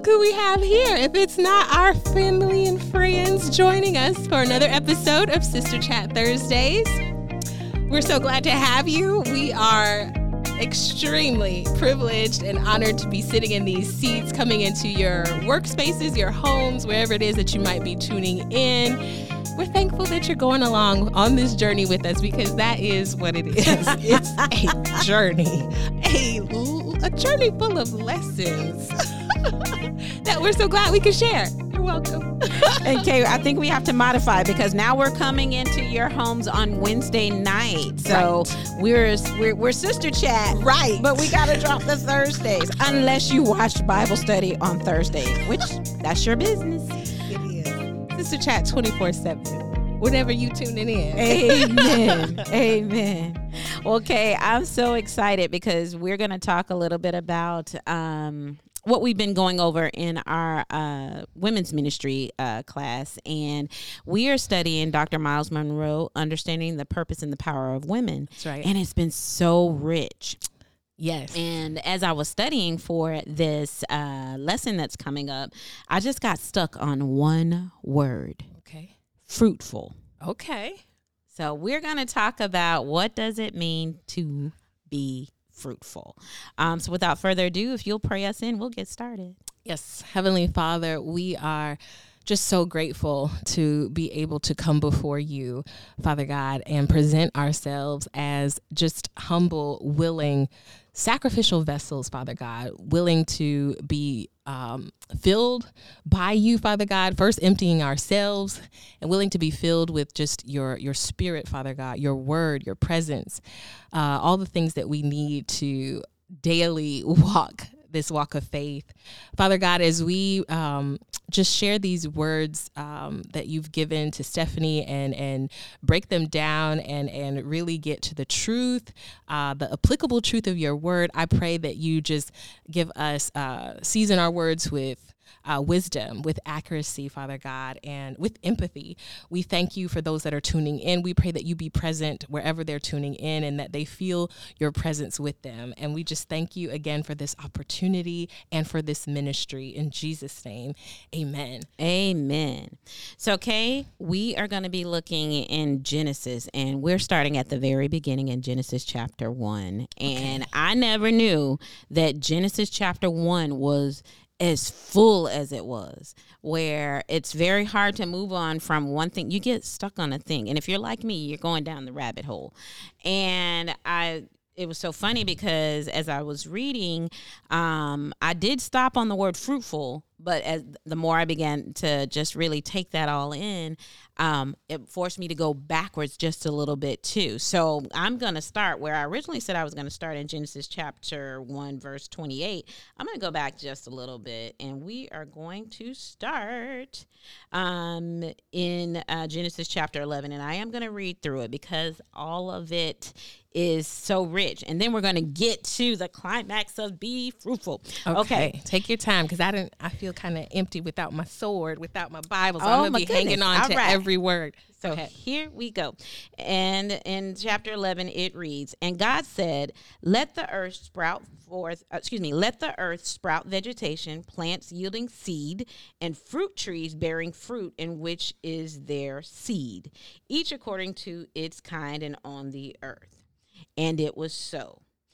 look who we have here. If it's not our family and friends joining us for another episode of Sister Chat Thursdays, we're so glad to have you. We are extremely privileged and honored to be sitting in these seats, coming into your workspaces, your homes, wherever it is that you might be tuning in. We're thankful that you're going along on this journey with us because that is what it is. it's a journey, a, a journey full of lessons that we're so glad we could share. You're welcome. okay, I think we have to modify because now we're coming into your homes on Wednesday night. So right. we're, we're we're sister chat, right? But we got to drop the Thursdays unless you watch Bible study on Thursday, which that's your business. It is sister chat twenty four seven. Whenever you tuning in. Amen. Amen. Okay, I'm so excited because we're going to talk a little bit about um, what we've been going over in our uh, women's ministry uh, class, and we are studying Dr. Myles Munroe, understanding the purpose and the power of women. That's right, and it's been so rich. Yes. And as I was studying for this uh, lesson that's coming up, I just got stuck on one word. Okay. Fruitful. Okay. So we're going to talk about what does it mean to be fruitful. Um, so without further ado, if you'll pray us in, we'll get started. Yes, Heavenly Father, we are just so grateful to be able to come before you, Father God, and present ourselves as just humble, willing, sacrificial vessels, Father God, willing to be um, filled by you, Father God, first emptying ourselves and willing to be filled with just your your spirit, Father God, your word, your presence, uh, all the things that we need to daily walk this walk of faith. Father God, as we um, just share these words um, that you've given to Stephanie and and break them down and and really get to the truth, uh, the applicable truth of your word, I pray that you just give us uh, season our words with uh, wisdom, with accuracy, Father God, and with empathy. We thank you for those that are tuning in. We pray that you be present wherever they're tuning in and that they feel your presence with them. And we just thank you again for this opportunity and for this ministry. In Jesus' name, amen. Amen. So, Kay, we are going to be looking in Genesis, and we're starting at the very beginning in Genesis chapter 1. And okay. I never knew that Genesis chapter 1 was as full as it was, where it's very hard to move on from one thing. You get stuck on a thing. And if you're like me, you're going down the rabbit hole. And I it was so funny because as I was reading, um, I did stop on the word fruitful, but as the more I began to just really take that all in, um, it forced me to go backwards just a little bit too. So I'm going to start where I originally said I was going to start in Genesis chapter 1, verse 28. I'm going to go back just a little bit and we are going to start um, in uh, Genesis chapter 11. And I am going to read through it because all of it is so rich. And then we're going to get to the climax of be fruitful. Okay. okay. Take your time because I didn't, I feel kind of empty without my sword, without my Bible. So oh, I'm going to be goodness. hanging on All to right. every word. So okay. here we go. And in chapter 11, it reads And God said, Let the earth sprout forth, uh, excuse me, let the earth sprout vegetation, plants yielding seed, and fruit trees bearing fruit in which is their seed, each according to its kind and on the earth. And it was so.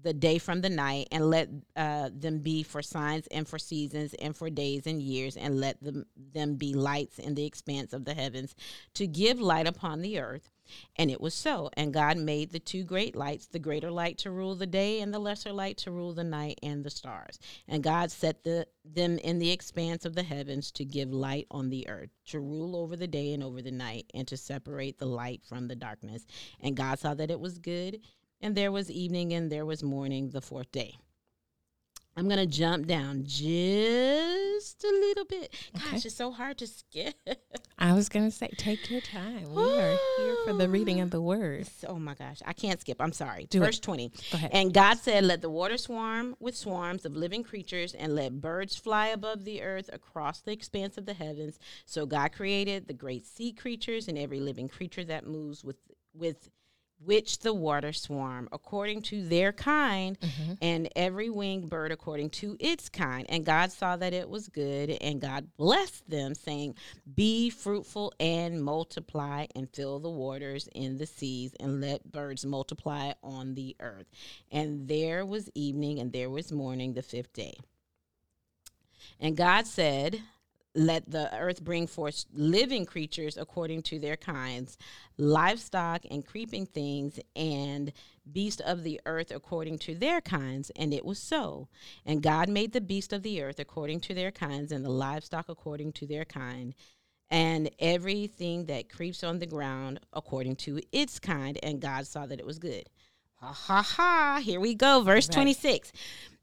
the day from the night and let uh, them be for signs and for seasons and for days and years and let them, them be lights in the expanse of the heavens to give light upon the earth. And it was so. And god made the two great lights the greater light to rule the day and the lesser light to rule the night and the stars. And god set the, them in the expanse of the heavens to give light on the earth to rule over the day and over the night and to separate the light from the darkness. And god saw that it was good and there was evening and there was morning the fourth day. I'm gonna jump down just a little bit. Gosh, Okay. it's so hard to skip. I was to say, take your time. We are here for the reading of the word. oh my gosh, I can't skip. I'm sorry. Do it. Verse 20. Go ahead. And God said, Let the water swarm with swarms of living creatures, and let birds fly above the earth across the expanse of the heavens. So God created the great sea creatures and every living creature that moves with with which the water swarm according to their kind Mm-hmm. and every winged bird according to its kind. And god saw that it was good and god blessed them saying be fruitful and multiply and fill the waters in the seas and let birds multiply on the earth. And there was evening and there was morning the fifth day. And god said let the earth bring forth living creatures according to their kinds, livestock and creeping things, and beasts of the earth according to their kinds. And it was so. And God made the beasts of the earth according to their kinds, and the livestock according to their kind, and everything that creeps on the ground according to its kind. And God saw that it was good. Ha ha ha. Here we go. Verse Right. 26.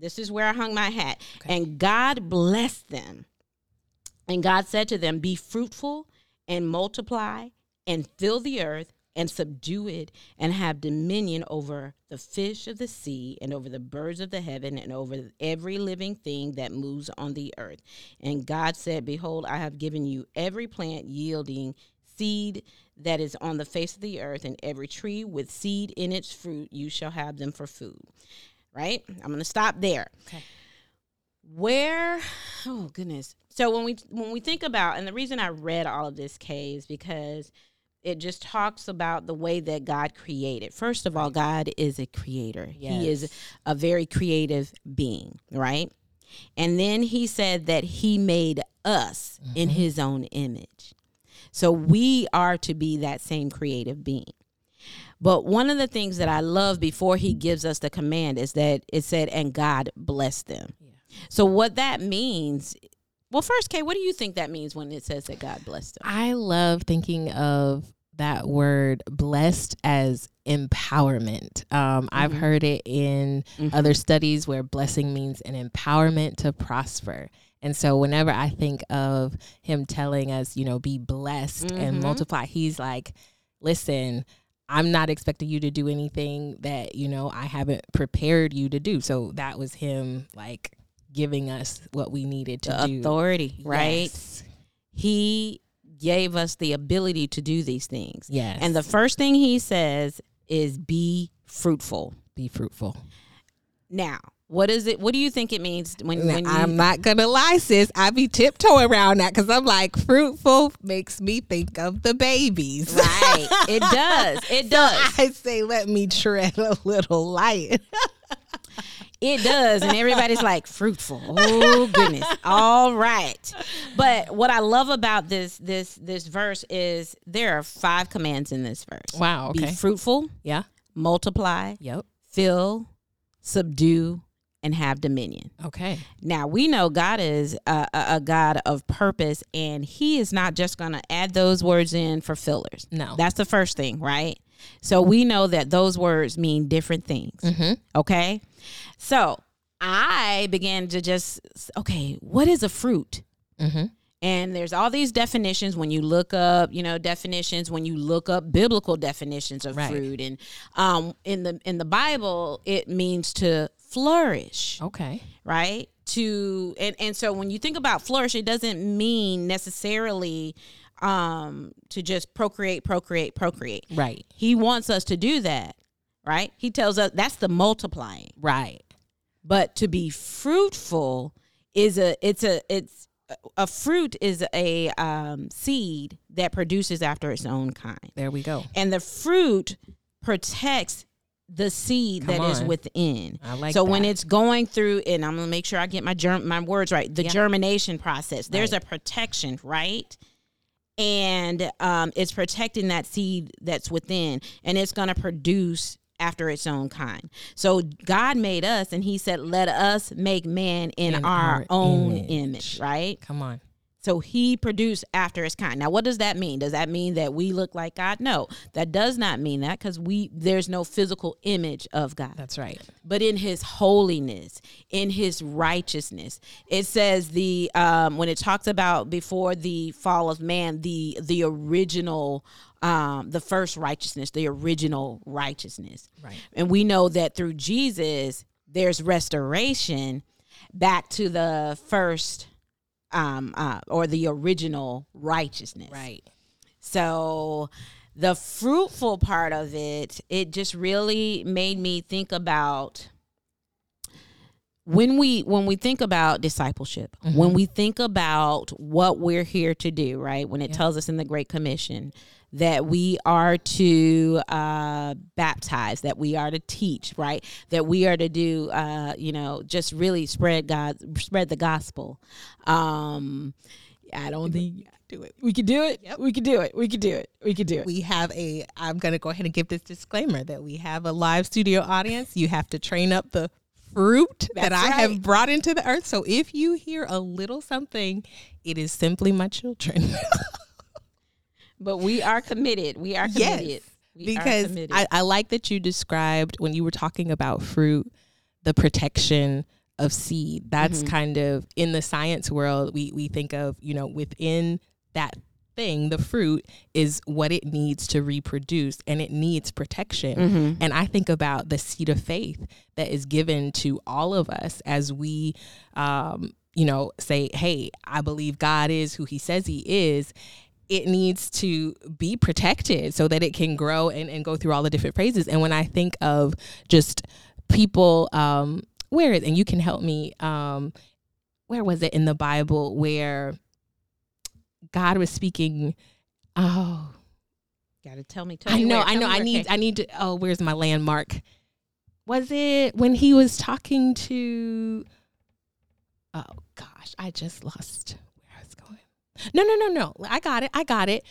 This is where I hung my hat. And God blessed them. And God said to them, Be fruitful and multiply and fill the earth and subdue it and have dominion over the fish of the sea and over the birds of the heaven and over every living thing that moves on the earth. And God said, Behold, I have given you every plant yielding seed that is on the face of the earth, and every tree with seed in its fruit, you shall have them for food. Right? I'm going to stop there. Okay. where oh goodness. So when we when we think about and the reason i read all of this kay is because it just talks about the way that god created. First of all god is a creator. He is a very creative being right? And then he said that he made us in mm-hmm. his own image. So we are to be that same creative being but one of the things that I love before he gives us the command is that it said, and God blessed them. So what that means, well, first, Kay, what do you think that means when it says that God blessed them? I love thinking of that word blessed as empowerment. Um, I've Mhm. heard it in Mhm. other studies where blessing means an empowerment to prosper. And so whenever I think of him telling us, you know, be blessed and Mhm. multiply, he's like, listen, I'm not expecting you to do anything that, you know, I haven't prepared you to do. So that was him like giving us what we needed to The do. authority, right? Yes. He gave us the ability to do these things. Yes. And the first thing he says is be fruitful. be fruitful. Now, what is it? What do you think it means when, Now, when you, I'm not gonna lie, sis. I be tiptoeing around that because I'm like, fruitful makes me think of the babies. right? It does. It does. I say, let me tread a little light. It does, and everybody's like fruitful. Oh goodness! All right, but what I love about this this this verse is there are five commands in this verse. Wow. Be Okay. fruitful, Yeah. multiply, Yep. fill, subdue, and have dominion. Okay. Now we know God is a, a, a God of purpose, and He is not just going to add those words in for fillers. No. That's the first thing, right? So we know that those words mean different things. Mm-hmm. Okay. So I began to just, okay, what is a fruit? Mm-hmm. And there's all these definitions when you look up, you know, definitions when you look up biblical definitions of Right. fruit. And um, in the in the Bible, it means to flourish, Okay. right? To and and so when you think about flourish, it doesn't mean necessarily um, to just procreate, procreate, procreate. Right. He wants us to do that, right? He tells us that's the multiplying. Right. But to be fruitful is a it's a it's a fruit is a um, seed that produces after its own kind, There we go. and the fruit protects the seed Come that is on. within. I like so when it's going through, and I'm gonna make sure I get my germ my words right. The Yeah. germination process. There's Right. a protection, right? And um, it's protecting that seed that's within, and it's gonna produce after its own kind. So God made us, and He said, "Let us make man in, In our, our own image. image." Right? Come on. So he produced after his kind. Now, what does that mean? Does that mean that we look like God? No, that does not mean that because we there's no physical image of God. That's right. But in His holiness, in His righteousness, it says the um, when it talks about before the fall of man, the the original. Um, the first righteousness, the original righteousness. Right. And we know that through Jesus, there's restoration back to the first um uh, or the original righteousness. Right. So the fruitful part of it, it just really made me think about when we when we think about discipleship, when we think about what we're here to do, right? When it Yeah. tells us in the Great Commission that we are to uh, baptize, that we are to teach, right? That we are to do, uh, you know, just really spread God, spread the gospel. Um, I don't think Do it. we could do it. We could do it. We could do it. We could do it. We have a, I'm going to go ahead and give this disclaimer that we have a live studio audience. You have to train up the fruit that I right. have brought into the earth. So if you hear a little something, it is simply my children. But we are committed. We are committed. Yes, We are because committed. I, I like that you described when you were talking about fruit, the protection of seed. That's Mm-hmm. kind of in the science world, we, we think of, you know, within that thing, the fruit is what it needs to reproduce and it needs protection. Mm-hmm. And I think about the seed of faith that is given to all of us as we, um, you know, say, hey, I believe God is who he says he is it needs to be protected so that it can grow and, and go through all the different phases. And when I think of just people, um, where is, and you can help me, um, where was it in the Bible where God was speaking? Oh, Gotta tell me. Tell I know, where, I know. I need. I need to. Oh, where's my landmark? Was it when he was talking to? Oh gosh, I just lost where I was going. No, no, no, no. I got it. I got it.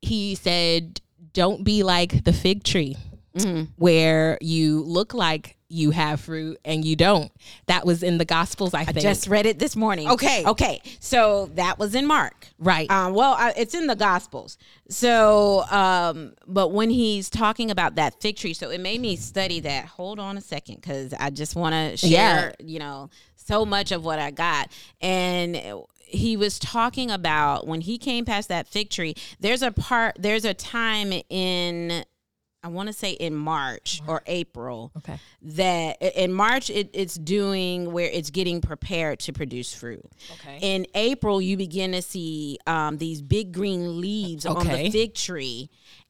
He said, "Don't be like the fig tree, Mhm. where you look like you have fruit and you don't." That was in the Gospels, I I just read it this morning. Okay. Okay. So that was in Mark. right. Um, well, I, it's in the Gospels. So, um, but when he's talking about that fig tree, so it made me study that. Hold on a second, because I just want to share, yeah. you know, so much of what I got. And he was talking about when he came past that fig tree. There's a part. There's a time in. I want to say in March or April okay. that in March it, it's doing where it's getting prepared to produce fruit. Okay. In April, you begin to see um, these big green leaves on the fig tree,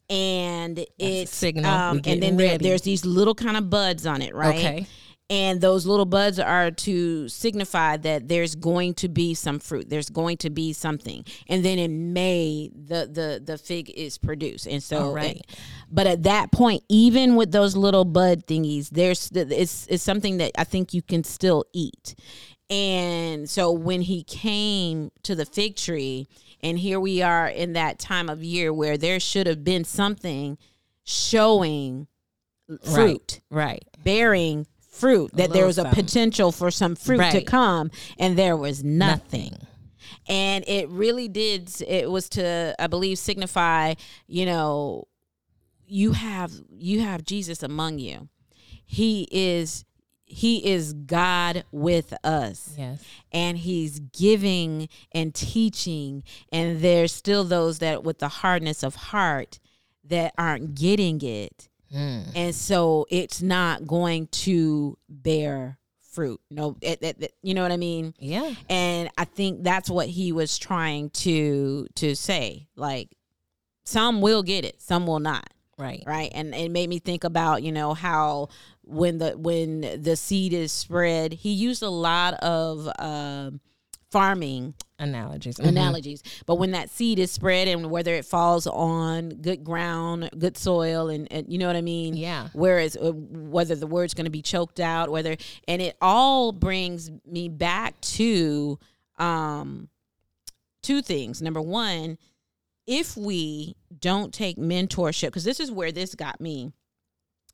and it's signal. Um, and then there, there's these little kind of buds on it, right? Okay. And those little buds are to signify that there's going to be some fruit. There's going to be something. And then in May, the the the fig is produced. And so, All right. Eh, but at that point, even with those little bud thingies, there's it's it's something that I think you can still eat. And so when he came to the fig tree, and here we are in that time of year where there should have been something showing fruit Right. bearing fruit that there was a something. potential for some fruit to come and there was nothing. Nothing. and it really did it was to i believe signify you know you have you have jesus among you he is he is god with us Yes. and he's giving and teaching and there's still those that with the hardness of heart that aren't getting it Mm. and so it's not going to bear fruit no it, it- it- you know what i mean Yeah. and i think that's what he was trying to to say like some will get it some will not Right. right and it made me think about you know how when the when the seed is spread he used a lot of um farming analogies. Mm-hmm. Analogies. But when that seed is spread and whether it falls on good ground, good soil, and, and you know what I mean? Yeah. Whereas uh, whether the word's going to be choked out, whether, and it all brings me back to um, two things. Number one, if we don't take mentorship, because this is where this got me,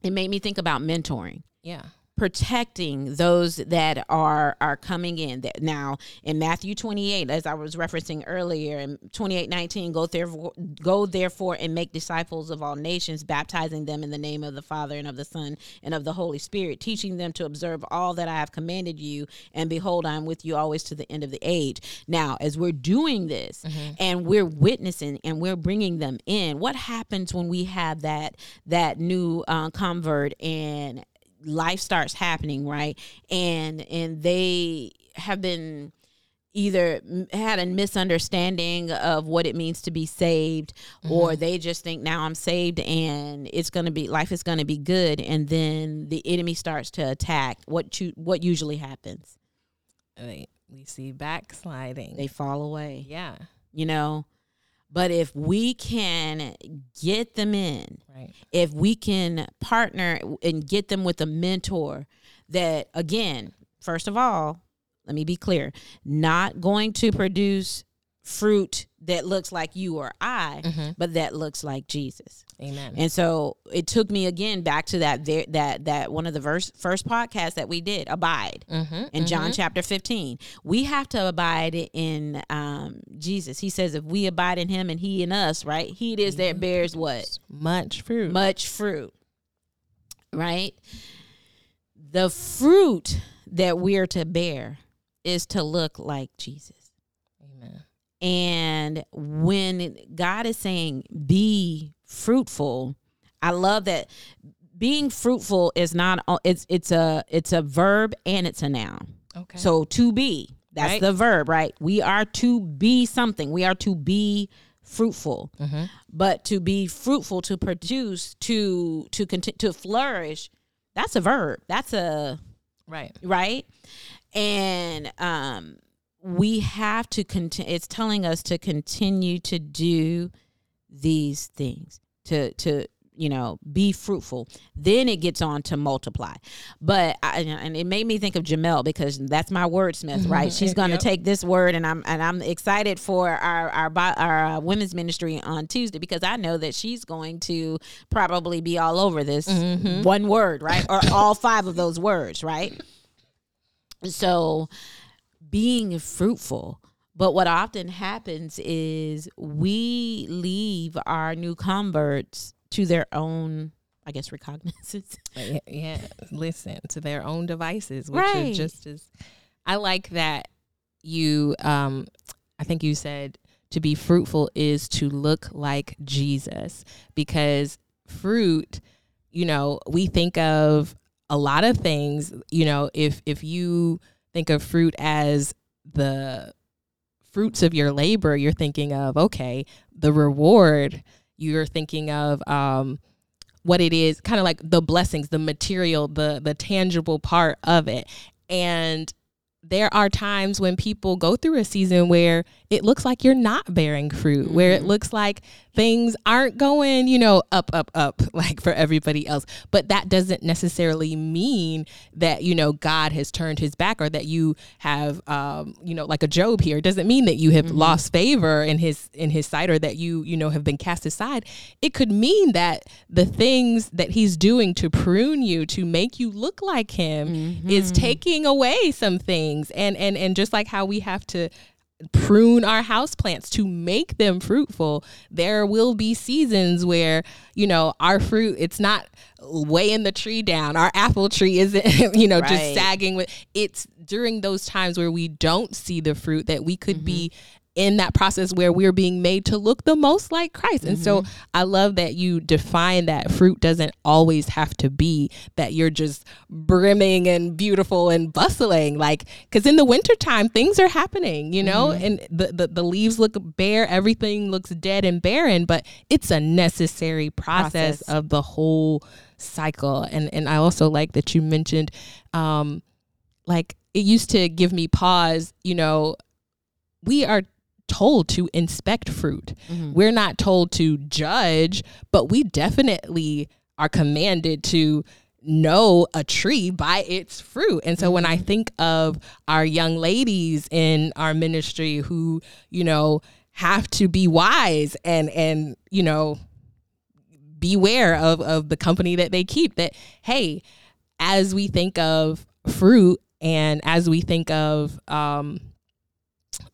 it made me think about mentoring. Yeah protecting those that are are coming in. That now in Matthew 28 as I was referencing earlier in 28 19 go therefore go therefore and make disciples of all nations baptizing them in the name of the Father and of the Son and of the Holy Spirit teaching them to observe all that I have commanded you. And behold I'm with you always to the end of the age. Now as we're doing this mm-hmm. and we're witnessing and we're bringing them in what happens when we have that that new uh, convert and life starts happening, right? And and they have been either had a misunderstanding of what it means to be saved mm-hmm. or they just think now I'm saved and it's going to be life is going to be good. And then the enemy starts to attack what you what usually happens. They, we see backsliding. They fall away. Yeah. You know but if we can get them in, right. if we can partner and get them with a mentor that, again, first of all, let me be clear, not going to produce fruit that looks like you or I, mm-hmm. but that looks like Jesus. Amen. And so it took me again back to that that that one of the verse, first podcasts that we did, abide mm-hmm, in mm-hmm. John chapter 15. We have to abide in um, Jesus. He says if we abide in him and he in us, right? He it is that bears what? Much fruit. Much fruit. Right? The fruit that we're to bear is to look like Jesus. And when God is saying be fruitful, I love that being fruitful is not it's it's a it's a verb and it's a noun. Okay. So to be, that's right. the verb, right? We are to be something. We are to be fruitful. Mm-hmm. But to be fruitful, to produce, to to continue to flourish, that's a verb. That's a right. Right? And um we have to continue it's telling us to continue to do these things to to you know be fruitful. Then it gets on to multiply. But I, and it made me think of jamel because that's my wordsmith right? She's going to yep. take this word and i'm and i'm excited for our our our uh, women's ministry on tuesday because i know that she's going to probably be all over this mm-hmm. one word right? Or all five of those words right? So being fruitful. But what often happens is we leave our new converts to their own, I guess, recognizance. Uh, yeah, listen to their own devices, which right. is just as. I like that you. Um, I think you said to be fruitful is to look like Jesus because fruit. You know, we think of a lot of things. You know, if if you think of fruit as the fruits of your labor, you're thinking of, okay, the reward, you're thinking of um, what it is, kind of like the blessings, the material, the the tangible part of it. And there are times when people go through a season where it looks like you're not bearing fruit, mm-hmm. where it mm-hmm. looks like things aren't going, you know, up, up, up, like for everybody else. But that doesn't necessarily mean that, you know, God has turned his back or that you have, um, you know, like a Job here. It doesn't mean that you have mm-hmm. lost favor in his, in his sight or that you, you know, have been cast aside. It could mean that the things that he's doing to prune you, to make you look like him mm-hmm. is taking away some things. And, and, and just like how we have to prune our house plants to make them fruitful there will be seasons where you know our fruit it's not weighing the tree down our apple tree isn't you know right. just sagging with it's during those times where we don't see the fruit that we could mm-hmm. be in that process where we're being made to look the most like Christ. And mm-hmm. so I love that you define that fruit doesn't always have to be that you're just brimming and beautiful and bustling. Like, because in the wintertime, things are happening, you know, mm-hmm. and the, the, the, leaves look bare, everything looks dead and barren, but it's a necessary process, process. of the whole cycle. And, and I also like that you mentioned, um, like, it used to give me pause, you know, we are told to inspect fruit. Mhm. We're not told to judge, but we definitely are commanded to know a tree by its fruit. And so when I think of our young ladies in our ministry who, you know, have to be wise and and, you know, beware of of the company that they keep that hey, as we think of fruit and as we think of um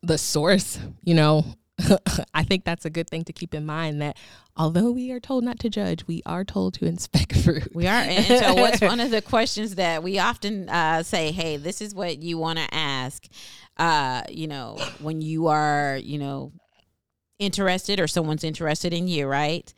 the source, you know, I think that's a good thing to keep in mind that although we are told not to judge, we are told to inspect fruit. We are. And so, what's one of the questions that we often uh, say, hey, this is what you want to ask, uh, you know, when you are, you know, interested or someone's interested in you, right?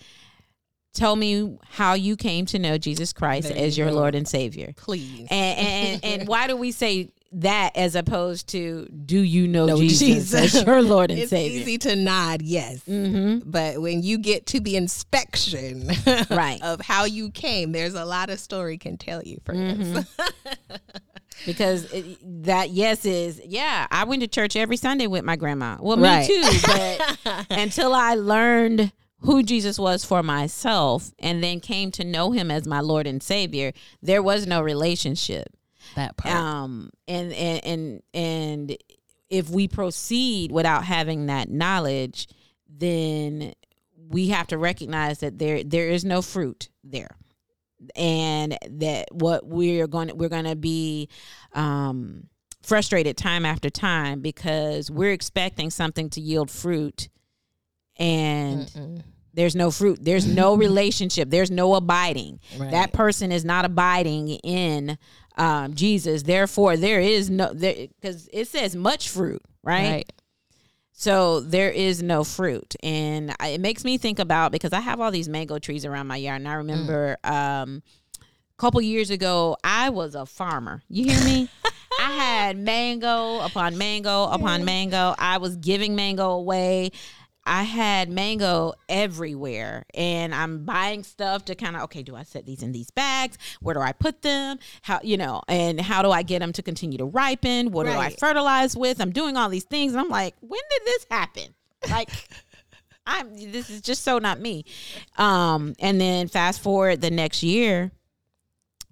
Tell me how you came to know Jesus Christ There as you your go. Lord and Savior. Please. And, and, and why do we say that as opposed to do you know No, Jesus, Jesus. as your Lord and it's Savior? It's easy to nod, yes. Mm-hmm. But when you get to the inspection Right. of how you came, there's a lot of story can tell you for this. because it, that yes is yeah i went to church every sunday with my grandma well Right. me too but until i learned who jesus was for myself and then came to know him as my lord and savior there was no relationship that part. um and and and and if we proceed without having that knowledge then we have to recognize that there there is no fruit there and that what we're going to we're going to be um frustrated time after time because we're expecting something to yield fruit and Mm-mm. There's no fruit there's no relationship there's no abiding Right. that person is not abiding in um, Jesus. Therefore, there is no because it says much fruit, right? right. So there is no fruit, and I, it makes me think about because I have all these mango trees around my yard, and I remember um, a couple years ago I was a farmer. You hear me? I had mango upon mango upon mango. I was giving mango away. I had mango everywhere, and I'm buying stuff to kind of okay. Do I set these in these bags? Where do I put them? How you know? And how do I get them to continue to ripen? What do I fertilize with? I'm doing all these things, and I'm like, when did this happen? Like. I'm this is just so not me. Um and then fast forward the next year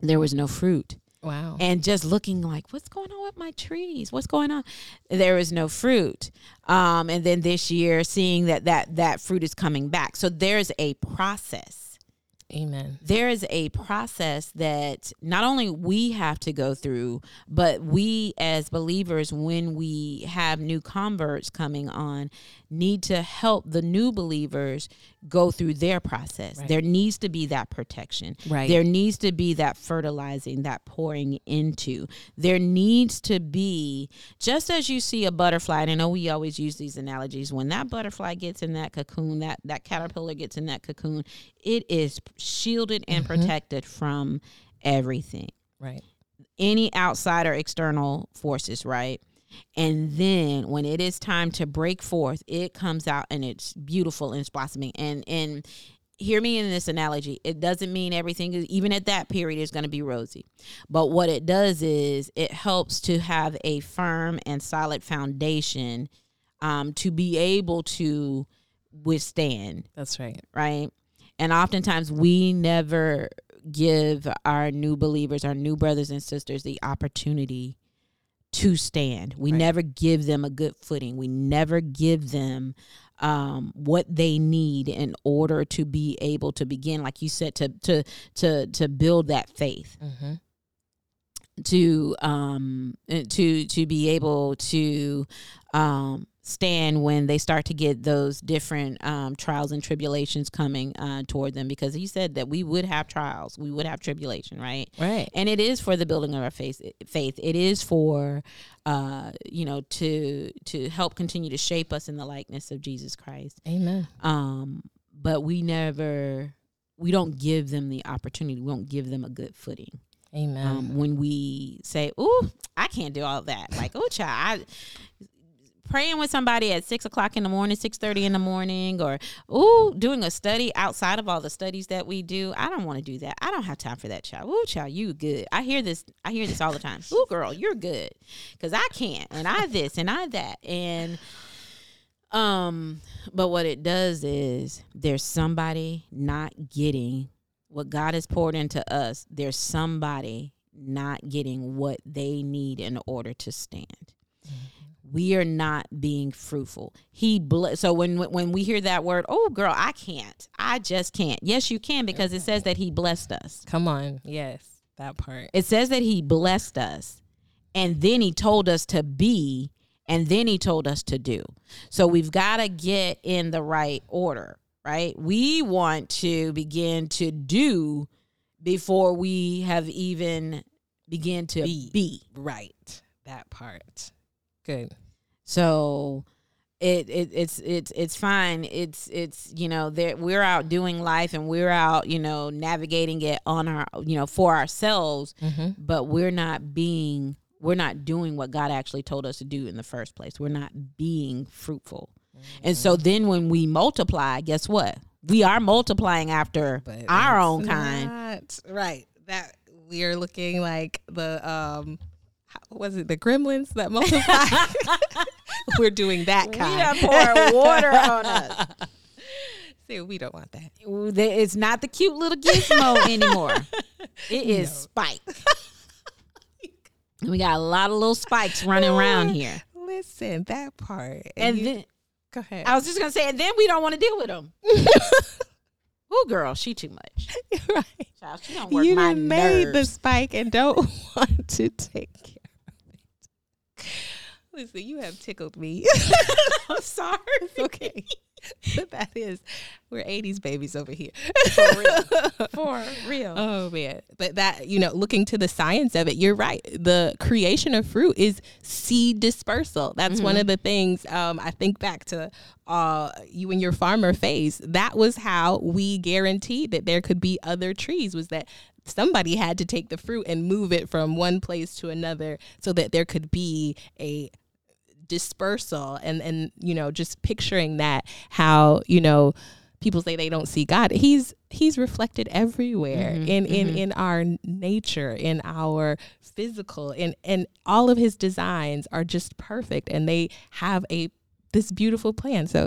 there was no fruit Wow. and just looking like what's going on with my trees? What's going on? There is no fruit. Um and then this year seeing that that that fruit is coming back. So there's a process. Amen. there is a process that not only we have to go through, but we as believers, when we have new converts coming on, need to help the new believers go through their process. Right. There needs to be that protection. Right. There needs to be that fertilizing, that pouring into. There needs to be, just as you see a butterfly, and I know we always use these analogies, when that butterfly gets in that cocoon, that, that caterpillar gets in that cocoon, it is shielded and mm-hmm. protected from everything Right. any outside or external forces, right? And then when it is time to break forth, it comes out and it's beautiful and it's blossoming. And and hear me in this analogy. It doesn't mean everything is even at that period is going to be rosy. But what it does is it helps to have a firm and solid foundation um, to be able to withstand That's right. right? And oftentimes we never give our new believers, our new brothers and sisters, the opportunity to stand. We Right. never give them a good footing. We never give them um, what they need in order to be able to begin, like you said, to to to to build that faith Mm-hmm. to um to to be able to um stand when they start to get those different um trials and tribulations coming uh toward them because he said that we would have trials we would have tribulation right Right. and it is for the building of our faith faith it is for uh you know to to help continue to shape us in the likeness of Jesus Christ Amen. um but we never we don't give them the opportunity we don't give them a good footing Amen. um, when we say, "Ooh, I can't do all that," like, "Oh, child, I, praying with somebody at six o'clock in the morning, six thirty in the morning, or ooh, doing a study outside of all the studies that we do. I don't want to do that. I don't have time for that, child. Ooh, child, you good. I hear this. I hear this all the time. Ooh, girl, you're good, because I can't, and I this and I that, and um. But what it does is there's somebody not getting what God has poured into us. There's somebody not getting what they need in order to stand. Mm-hmm. We are not being fruitful. He ble- so when when we hear that word, oh girl, I can't. I just can't. Yes, you can because it says that he blessed us. Come on. Yes, that part. It says that he blessed us and then he told us to be and then he told us to do. So we've got to get in the right order, right? We want to begin to do before we have even began to be. be. Right. That part. Good. So it, it it's it's it's fine. It's it's you know that we're out doing life and we're out you know navigating it on our you know for ourselves, mm-hmm. but we're not being we're not doing what God actually told us to do in the first place. We're not being fruitful. Mm-hmm. And so mm-hmm. then when we multiply, guess what? We are multiplying after but our own kind. Right. That we are looking like the um was it the gremlins that multiply? We're doing that kind. We pour water on us. See, we don't want that. It's not the cute little gizmo anymore. It is no. Spike. we got a lot of little spikes running around here. Listen, that part. And, and you, then go ahead. I was just gonna say, and then we don't want to deal with them. Oh, girl, she too much. right. Child, she don't work you my made the spike and don't want to take it. Listen, you have tickled me. I'm sorry. It's okay. but that is we're 80s babies over here for real for real oh man but that you know looking to the science of it you're right the creation of fruit is seed dispersal that's mm-hmm. one of the things um, i think back to uh, you and your farmer phase that was how we guaranteed that there could be other trees was that somebody had to take the fruit and move it from one place to another so that there could be a dispersal and and you know just picturing that how you know people say they don't see God he's he's reflected everywhere mm-hmm, in in mm-hmm. in our nature in our physical and and all of his designs are just perfect and they have a this beautiful plan so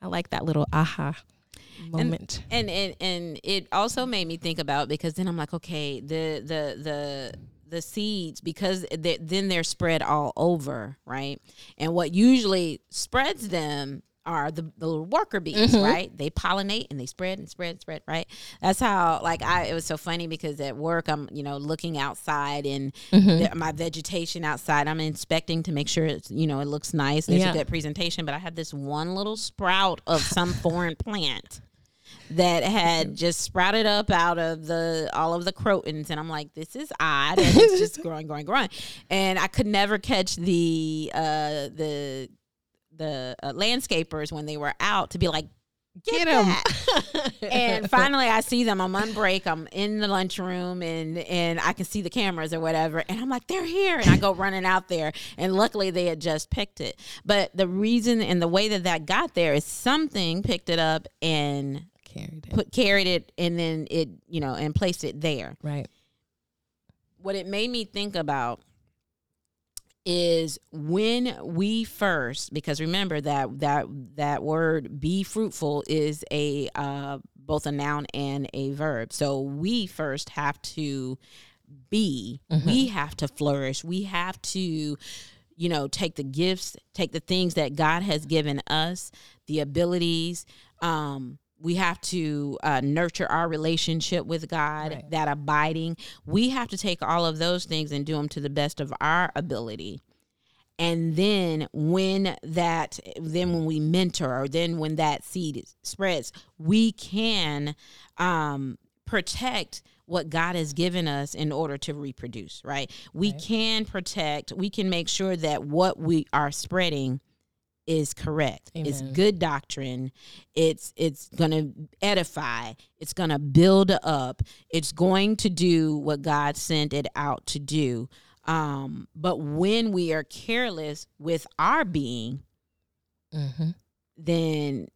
I like that little aha moment and, and and and it also made me think about because then I'm like okay the the the the seeds because they, then they're spread all over, right? And what usually spreads them are the, the little worker bees, mm-hmm. right? They pollinate and they spread and spread and spread, right? That's how like I it was so funny because at work I'm, you know, looking outside and mm-hmm. the, my vegetation outside, I'm inspecting to make sure it's, you know, it looks nice. There's yeah. a good presentation, but I had this one little sprout of some foreign plant that had just sprouted up out of the all of the crotons. And I'm like this is odd. And it's just growing growing growing. And I could never catch the uh the the uh, landscapers when they were out to be like get, them and finally i see them. I'm on break i'm in the lunchroom and and i can see the cameras or whatever. And i'm like they're here. And i go running out there. And luckily they had just picked it. But the reason and the way that that got there is something picked it up and carried it. Put carried it and then it, you know, and placed it there. Right. What it made me think about is when we first because remember that that that word be fruitful is a uh both a noun and a verb. So we first have to be, mm-hmm. we have to flourish. We have to you know, take the gifts, take the things that God has given us, the abilities, um, we have to uh, nurture our relationship with God, right. that abiding. We have to take all of those things and do them to the best of our ability. And then when that, then when we mentor, or then when that seed spreads, we can um, protect what God has given us in order to reproduce, right? We right. can protect, we can make sure that what we are spreading is correct. Amen. It's good doctrine. It's it's going to edify. It's going to build up. It's going to do what God sent it out to do. Um, but when we are careless with our being, mm-hmm. then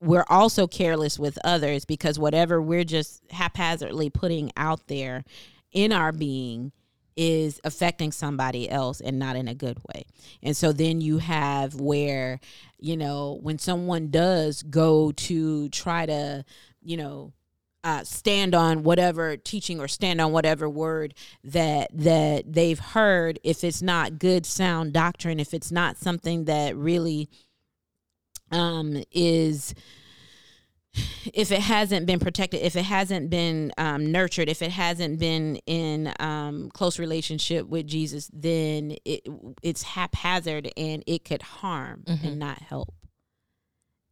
we're also careless with others because whatever we're just haphazardly putting out there in our being is affecting somebody else and not in a good way. And so then you have where, you know, when someone does go to try to, you know, uh, stand on whatever teaching or stand on whatever word that that they've heard if it's not good sound doctrine if it's not something that really um is if it hasn't been protected, if it hasn't been um, nurtured, if it hasn't been in um, close relationship with Jesus, then it it's haphazard and it could harm mm-hmm. and not help.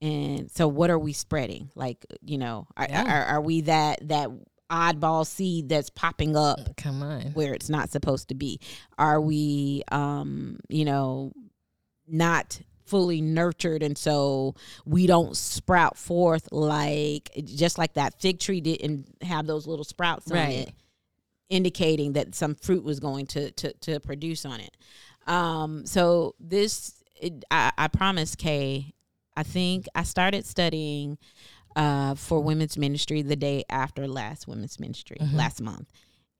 And so, what are we spreading? Like, you know, are, yeah. are, are we that that oddball seed that's popping up? Come on, where it's not supposed to be? Are we, um, you know, not fully nurtured and so we don't sprout forth like just like that fig tree didn't have those little sprouts right. on it indicating that some fruit was going to to, to produce on it um so this it, I, I promise kay i think i started studying uh, for women's ministry the day after last women's ministry mm-hmm. last month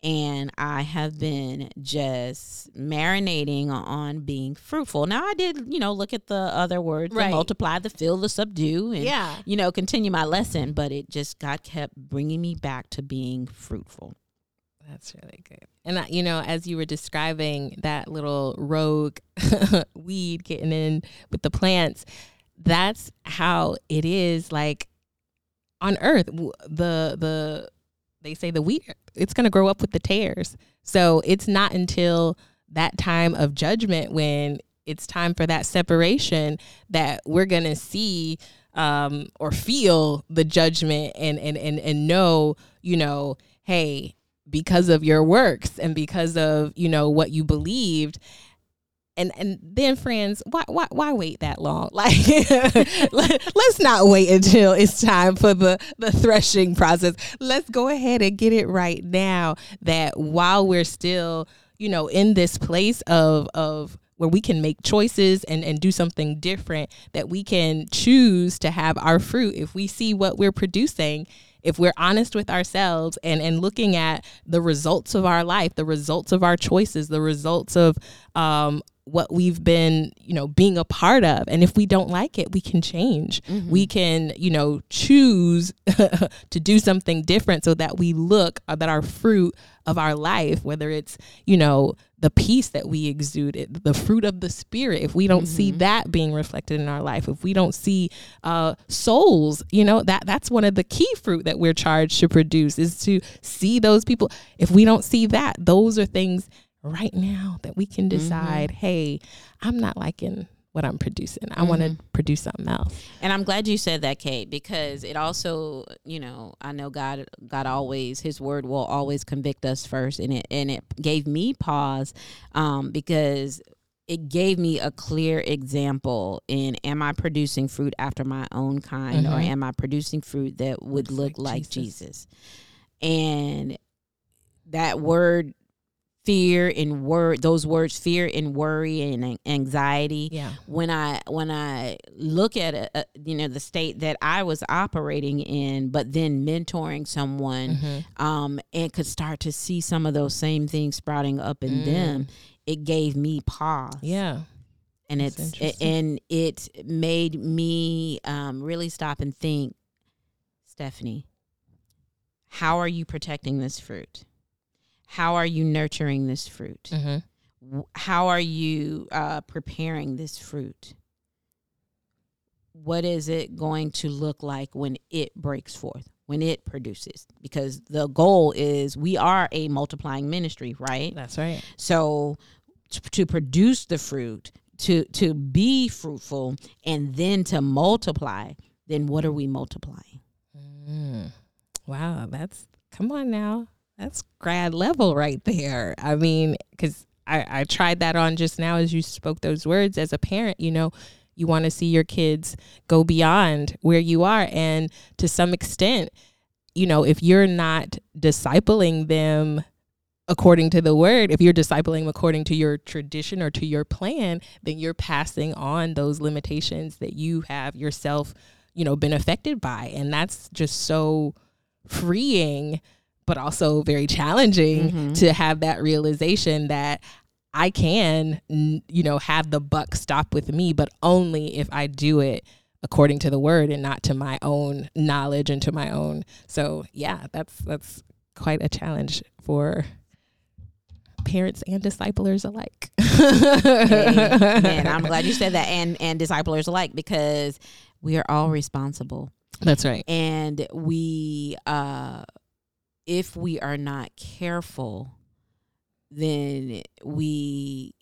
and I have been just marinating on being fruitful. Now I did, you know, look at the other words, right. the multiply, the fill, the subdue, and yeah. you know, continue my lesson. But it just God kept bringing me back to being fruitful. That's really good. And uh, you know, as you were describing that little rogue weed getting in with the plants, that's how it is. Like on Earth, the the they say the wheat it's going to grow up with the tares. So it's not until that time of judgment when it's time for that separation that we're going to see um, or feel the judgment and, and, and, and know, you know, hey, because of your works and because of, you know, what you believed, and and then friends why why why wait that long? Like let's not wait until it's time for the the threshing process. Let's go ahead and get it right now that while we're still you know in this place of of where we can make choices and, and do something different that we can choose to have our fruit. If we see what we're producing if we're honest with ourselves and and looking at the results of our life the results of our choices the results of um, what we've been, you know, being a part of. And if we don't like it, we can change. Mm-hmm. We can, you know, choose to do something different so that we look uh, that our fruit of our life, whether it's, you know, the peace that we exude, the fruit of the spirit, if we don't mm-hmm. see that being reflected in our life, if we don't see uh, souls, you know, that that's one of the key fruit that we're charged to produce is to see those people. If we don't see that, those are things right now that we can decide, mm-hmm. hey, I'm not liking what I'm producing. I mm-hmm. want to produce something else. And I'm glad you said that, Kay, because it also, you know, I know God God always his word will always convict us first and it and it gave me pause um, because it gave me a clear example in am I producing fruit after my own kind mm-hmm. or am I producing fruit that would Looks look like, like Jesus. Jesus? And that word fear and word those words fear and worry and anxiety. Yeah. When i when i look at a, a, you know the state that i was operating in but then mentoring someone mm-hmm. um and could start to see some of those same things sprouting up in mm. them it gave me pause. Yeah. And That's it's it, and it made me um really stop and think stephanie how are you protecting this fruit how are you nurturing this fruit? Mm-hmm. How are you uh, preparing this fruit? What is it going to look like when it breaks forth, when it produces? Because the goal is we are a multiplying ministry, right? That's right. So to, to produce the fruit, to to be fruitful, and then to multiply, then what are we multiplying? Mm. Wow, that's come on now. That's grad level right there. I mean, because I, I tried that on just now as you spoke those words as a parent, you know, you want to see your kids go beyond where you are. And to some extent, you know, if you're not discipling them according to the word, if you're discipling according to your tradition or to your plan, then you're passing on those limitations that you have yourself, you know, been affected by. And that's just so freeing, but also very challenging mm-hmm. to have that realization that I can, you know, have the buck stop with me, but only if I do it according to the word and not to my own knowledge and to my own. So yeah, that's that's quite a challenge for parents and disciplers alike. and I'm glad you said that and and disciplers alike because we are all responsible. That's right. And we uh if we are not careful, then we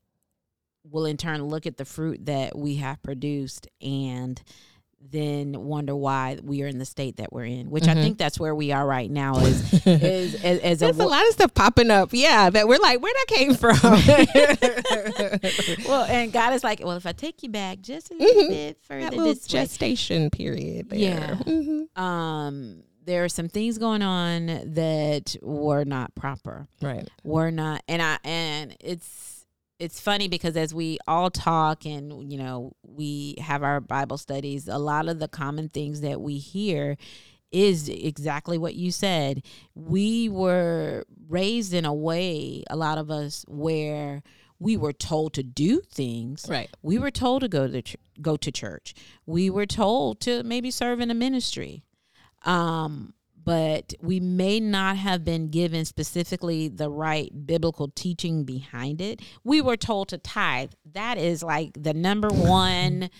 will in turn look at the fruit that we have produced and then wonder why we are in the state that we're in, which mm-hmm. I think that's where we are right now. Is is as, as There's a, a, lot of stuff popping up, yeah, that we're like, where that came from. well, and God is like, well, if I take you back just a little mm-hmm. bit further, this gestation way. period, there. yeah, mm-hmm. um, there are some things going on that were not proper, right? Were not, and I and it's it's funny because as we all talk and you know we have our bible studies a lot of the common things that we hear is exactly what you said. We were raised in a way a lot of us where we were told to do things. Right. We were told to go to ch- go to church. We were told to maybe serve in a ministry um but we may not have been given specifically the right biblical teaching behind it. We were told to tithe. That is like the number one,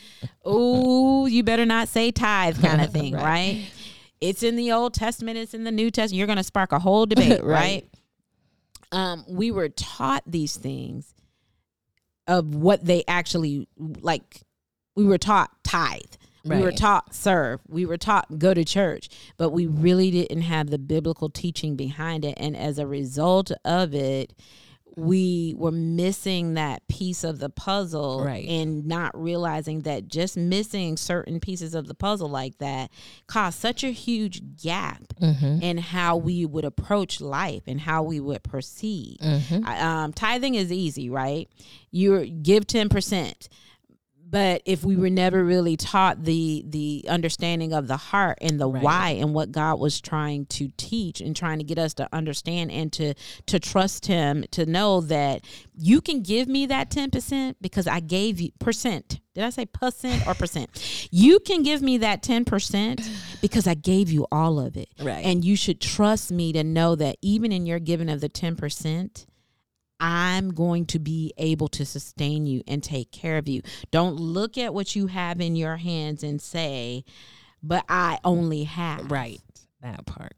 oh, you better not say tithe kind of thing, right. right. It's in the Old Testament, it's in the New Testament. You're going to spark a whole debate, right? right? Um, we were taught these things of what they actually like. We were taught tithe Right. We were taught serve. We were taught go to church, but we really didn't have the biblical teaching behind it. And as a result of it, we were missing that piece of the puzzle right. and not realizing that just missing certain pieces of the puzzle like that caused such a huge gap mm-hmm. in how we would approach life and how we would proceed. Mm-hmm. Um, tithing is easy, right? You give 10% but if we were never really taught the the understanding of the heart and the right. why and what God was trying to teach and trying to get us to understand and to to trust him to know that you can give me that 10% because I gave you percent did I say percent or percent? You can give me that 10% because I gave you all of it. Right. And you should trust me to know that even in your giving of the 10%, I'm going to be able to sustain you and take care of you. Don't look at what you have in your hands and say, but I only have. Right. That part.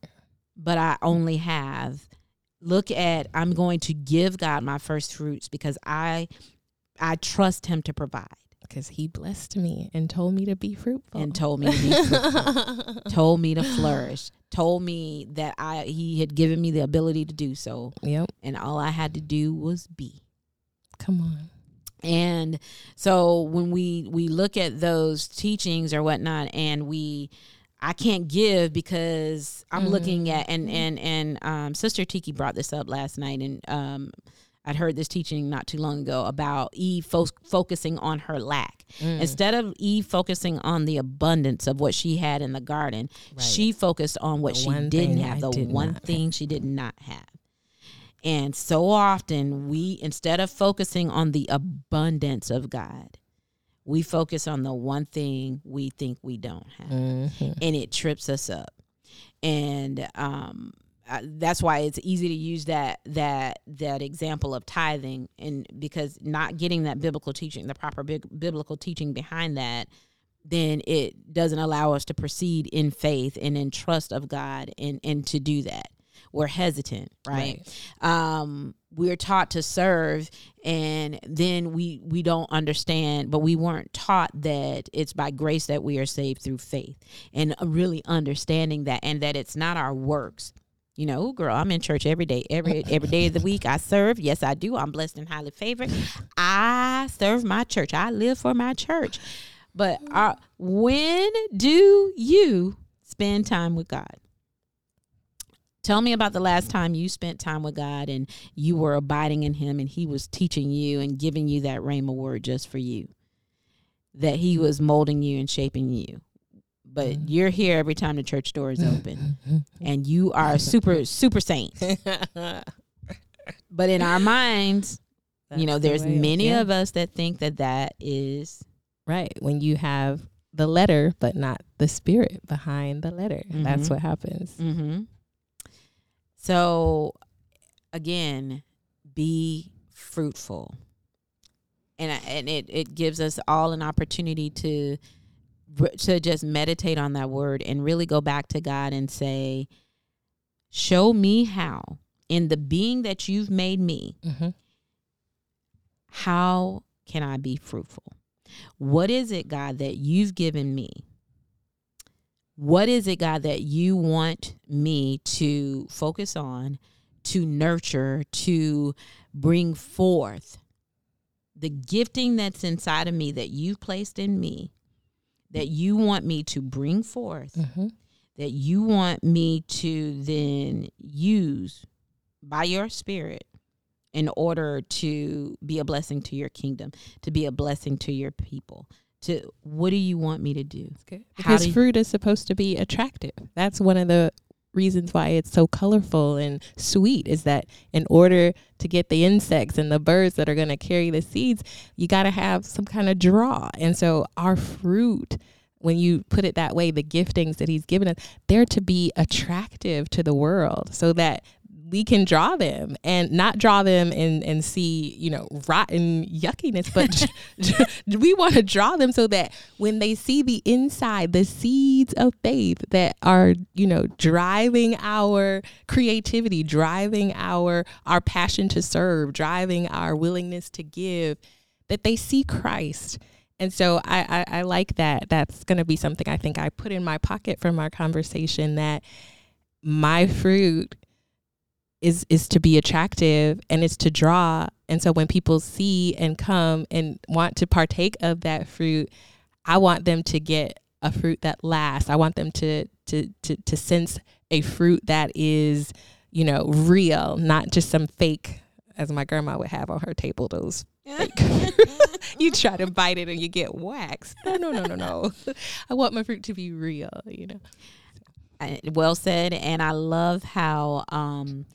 But I only have. Look at I'm going to give God my first fruits because I I trust him to provide because he blessed me and told me to be fruitful and told me to be fruitful, told me to flourish, told me that I he had given me the ability to do so. Yep. And all I had to do was be. Come on. And so when we we look at those teachings or whatnot, and we I can't give because I'm mm-hmm. looking at and and and um, Sister Tiki brought this up last night, and um, I'd heard this teaching not too long ago about Eve fo- focusing on her lack. Mm. Instead of Eve focusing on the abundance of what she had in the garden, right. she focused on what the she didn't have, the one thing have. she did not have. And so often we, instead of focusing on the abundance of God, we focus on the one thing we think we don't have. Mm-hmm. And it trips us up. And um, that's why it's easy to use that that that example of tithing and because not getting that biblical teaching the proper big, biblical teaching behind that then it doesn't allow us to proceed in faith and in trust of God and and to do that. We're hesitant right, right. um we're taught to serve and then we we don't understand but we weren't taught that it's by grace that we are saved through faith and really understanding that and that it's not our works you know, girl, I'm in church every day, every every day of the week. I serve. Yes, I do. I'm blessed and highly favored. I serve my church. I live for my church. But uh, when do you spend time with God? Tell me about the last time you spent time with God and you were abiding in Him and He was teaching you and giving you that rhema word just for you. That He was molding you and shaping you. But mm-hmm. you're here every time the church door is open and you are a super, super saint. but in our minds, That's you know, there's the many yeah. of us that think that that is. Right. When you have the letter, but not the spirit behind the letter. Mm-hmm. That's what happens. Mm-hmm. So, again, be fruitful. And, and it, it gives us all an opportunity to to just meditate on that word and really go back to God and say, Show me how, in the being that you've made me, mm-hmm. how can I be fruitful? What is it, God, that you've given me what is it, God, that you want me to focus on, to nurture, to bring forth? The gifting that's inside of me that you've placed in me, that you want me to bring forth, mm-hmm. that you want me to then use by your spirit in order to be a blessing to your kingdom, to be a blessing to your people, to what do you want me to do? Because fruit is supposed to be attractive. That's one of the reasons why it's so colorful and sweet is that in order to get the insects and the birds that are going to carry the seeds, you got to have some kind of draw. And so our fruit when you put it that way, the giftings that he's given us, they're to be attractive to the world so that we can draw them and not draw them and, and see, you know, rotten yuckiness, but we want to draw them so that when they see the inside, the seeds of faith that are, you know, driving our creativity, driving our our passion to serve, driving our willingness to give, that they see Christ. And so I, I, I like that. That's going to be something I think I put in my pocket from our conversation that my fruit is is to be attractive and it's to draw. And so when people see and come and want to partake of that fruit i want them to get a fruit that lasts. I want them to to to, to sense a fruit that is you know real not just some fake as my grandma would have on her table those you try to bite it and you get waxed. No no no no no. I want my fruit to be real you know. Well said and i love how um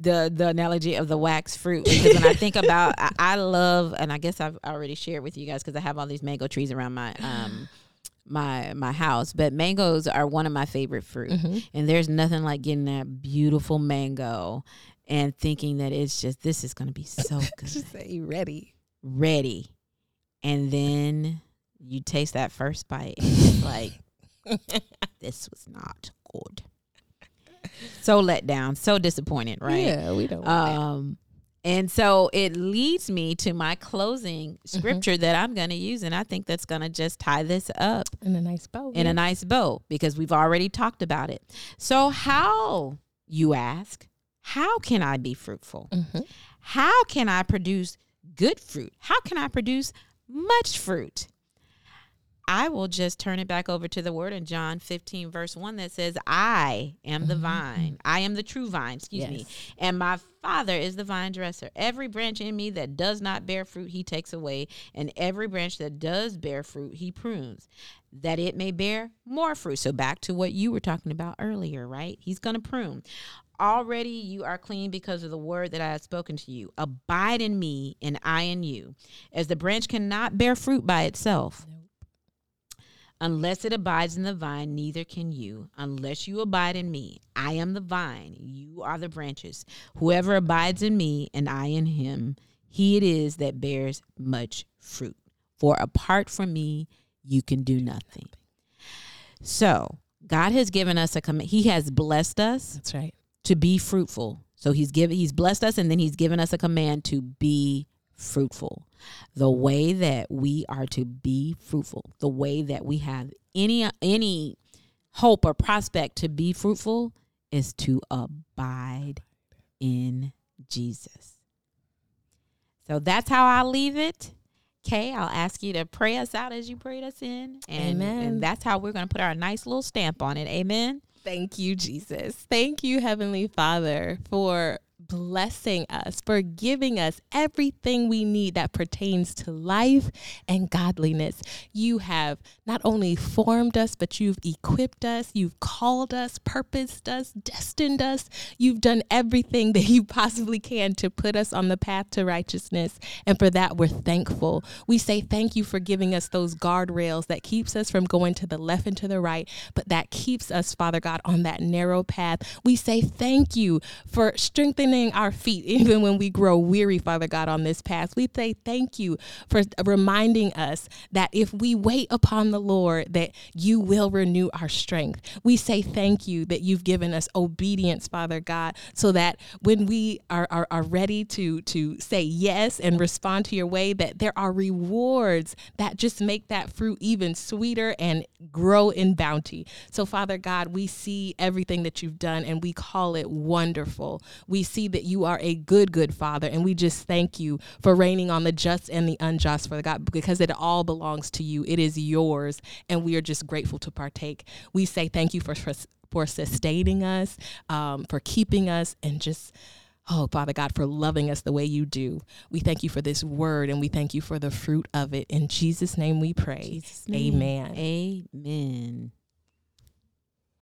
the the analogy of the wax fruit because when I think about I, I, love and I guess I've already shared with you guys because I have all these mango trees around my um my my house but mangoes are one of my favorite fruit. Mm-hmm. and there's nothing like getting that beautiful mango and thinking that it's just this is going to be so good. Just say ready. Ready. And then you taste that first bite and it's like this was not good so let down, so disappointed, right? Yeah, we don't. Um, and so it leads me to my closing mm-hmm. scripture mm-hmm. that I'm going to use, and I think that's going to just tie this up in a nice bow. In yeah. a nice bow, because we've already talked about it. So, how you ask? How can I be fruitful? Mm-hmm. How can I produce good fruit? How can I produce much fruit? I will just turn it back over to the word in John 15, verse 1 that says, I am the mm-hmm. vine. I am the true vine, excuse yes. me. And my Father is the vine dresser. Every branch in me that does not bear fruit, he takes away. And every branch that does bear fruit, he prunes, that it may bear more fruit. So back to what you were talking about earlier, right? He's going to prune already you are clean because of the word that I have spoken to you. Abide in me, and I in you. As the branch cannot bear fruit by itself, Unless it abides in the vine, neither can you. Unless you abide in me, I am the vine, you are the branches. Whoever abides in me and I in him, he it is that bears much fruit. For apart from me, you can do nothing. So, God has given us a command. He has blessed us. That's right. To be fruitful. So he's given he's blessed us and then he's given us a command to be fruitful. The way that we are to be fruitful, the way that we have any any hope or prospect to be fruitful is to abide in Jesus. So that's how I'll leave it. Kay, I'll ask you to pray us out as you prayed us in. And, Amen. and that's how we're going to put our nice little stamp on it. Amen. Thank you, Jesus. Thank you, Heavenly Father, for blessing us, for giving us everything we need that pertains to life and godliness. You have not only formed us, but you've equipped us, you've called us, purposed us, destined us. You've done everything that you possibly can to put us on the path to righteousness. And for that, we're thankful. We say thank you for giving us those guardrails that keeps us from going to the left and to the right, but that keeps us, Father God, on that narrow path. We say thank you for strengthening our feet even when we grow weary, Father God, on this path. We say thank you for reminding us that if we wait upon the Lord, that you will renew our strength. We say thank you that you've given us obedience, Father God, so that when we are, are, are ready to, to say yes and respond to your way, that there are rewards that just make that fruit even sweeter and grow in bounty. So, Father God, we see everything that you've done and we call it wonderful. We see that you are a good, good Father. And we just thank you for reigning on the just and the unjust, for the God, because it all belongs to you. It is yours. And we are just grateful to partake. We say thank you for, for, for sustaining us, um, for keeping us, and just. Oh, Father God, for loving us the way you do. We thank you for this word and we thank you for the fruit of it. In Jesus' name we pray. Name. Amen. Amen.